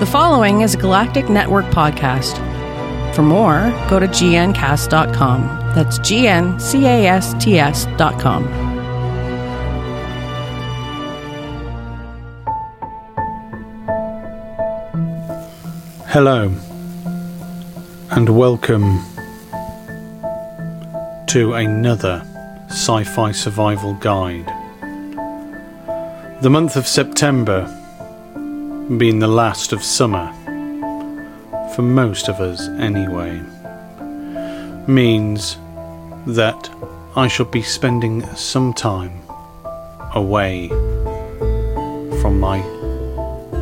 The following is a Galactic Network podcast. For more, go to gncasts.com. That's G-N-C-A-S-T-S.com. Hello, and welcome to another sci fi survival guide. The month of September, being the last of summer, for most of us anyway, means that I shall be spending some time away from my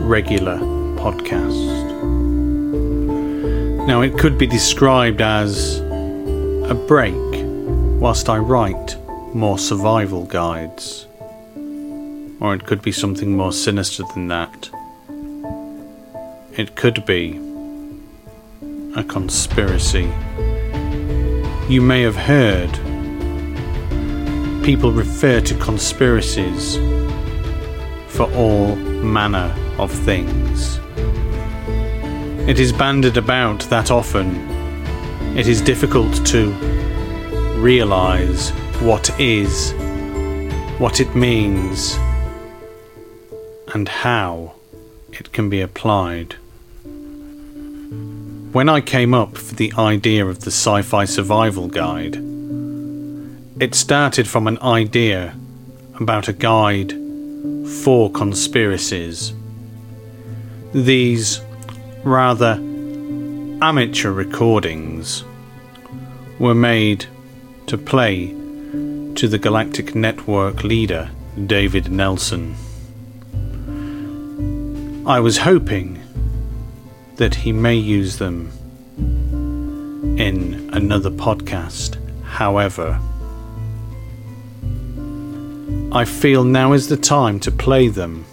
regular podcast. Now, it could be described as a break whilst I write more survival guides. Or it could be something more sinister than that. It could be a conspiracy. You may have heard people refer to conspiracies for all manner of things. It is banded about that often. It is difficult to realize what is, what it means, and how it can be applied. When I came up for the idea of the Sci Fi Survival Guide, it started from an idea about a guide for conspiracies. These rather amateur recordings were made to play to the Galactic Network leader, David Nelson. I was hoping that he may use them in another podcast. However, I feel now is the time to play them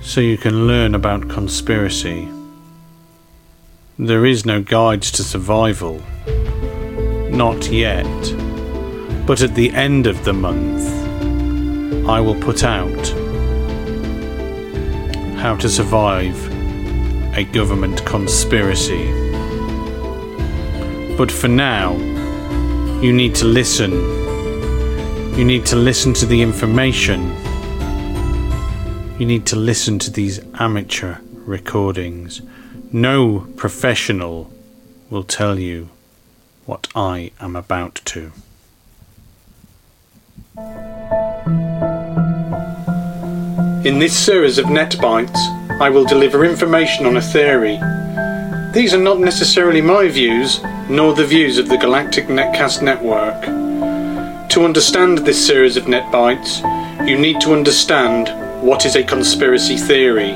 so you can learn about conspiracy. There is no guides to survival. Not yet. But at the end of the month, I will put out how to survive a government conspiracy. But for now, you need to listen. You need to listen to the information you need to listen to these amateur recordings. No professional will tell you what I am about to. In this series of net bites, I will deliver information on a theory. These are not necessarily my views, nor the views of the Galactic Netcast Network. To understand this series of net bites, you need to understand what is a conspiracy theory?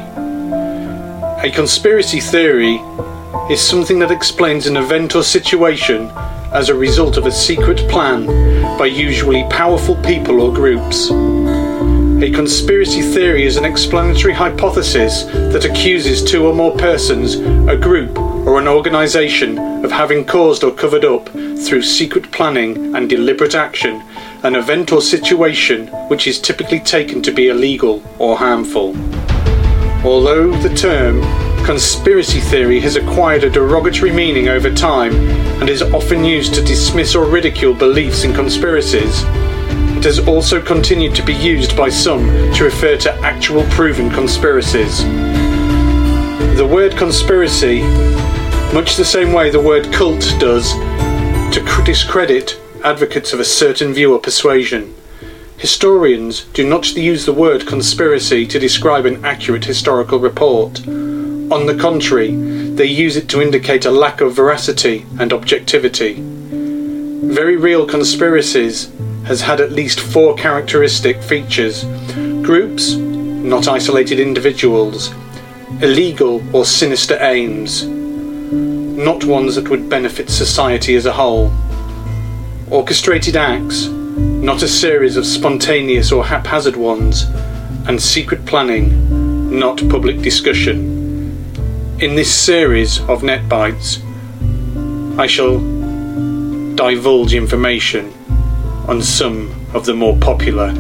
A conspiracy theory is something that explains an event or situation as a result of a secret plan by usually powerful people or groups. A conspiracy theory is an explanatory hypothesis that accuses two or more persons, a group, or an organisation of having caused or covered up, through secret planning and deliberate action, an event or situation which is typically taken to be illegal or harmful. Although the term conspiracy theory has acquired a derogatory meaning over time and is often used to dismiss or ridicule beliefs in conspiracies, has also continued to be used by some to refer to actual proven conspiracies. The word conspiracy, much the same way the word cult does, to discredit advocates of a certain view or persuasion. Historians do not use the word conspiracy to describe an accurate historical report. On the contrary, they use it to indicate a lack of veracity and objectivity. Very real conspiracies has had at least four characteristic features. Groups, not isolated individuals, illegal or sinister aims, not ones that would benefit society as a whole. Orchestrated acts, not a series of spontaneous or haphazard ones, and secret planning, not public discussion. In this series of net bites, I shall divulge information on some of the more popular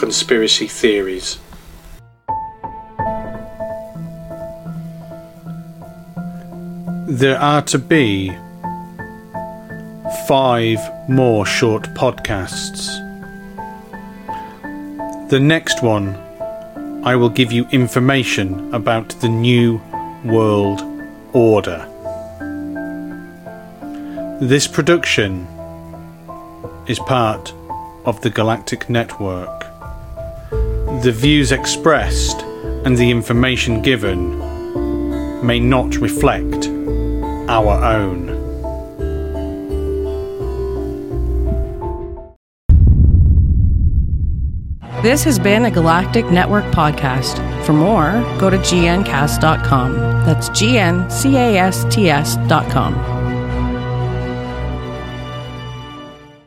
conspiracy theories. There are to be five more short podcasts. The next one, I will give you information about the New World Order. This production is part of the Galactic Network. The views expressed and the information given may not reflect our own. This has been a Galactic Network podcast. For more, go to gncasts.com. That's G N C A S T S.com.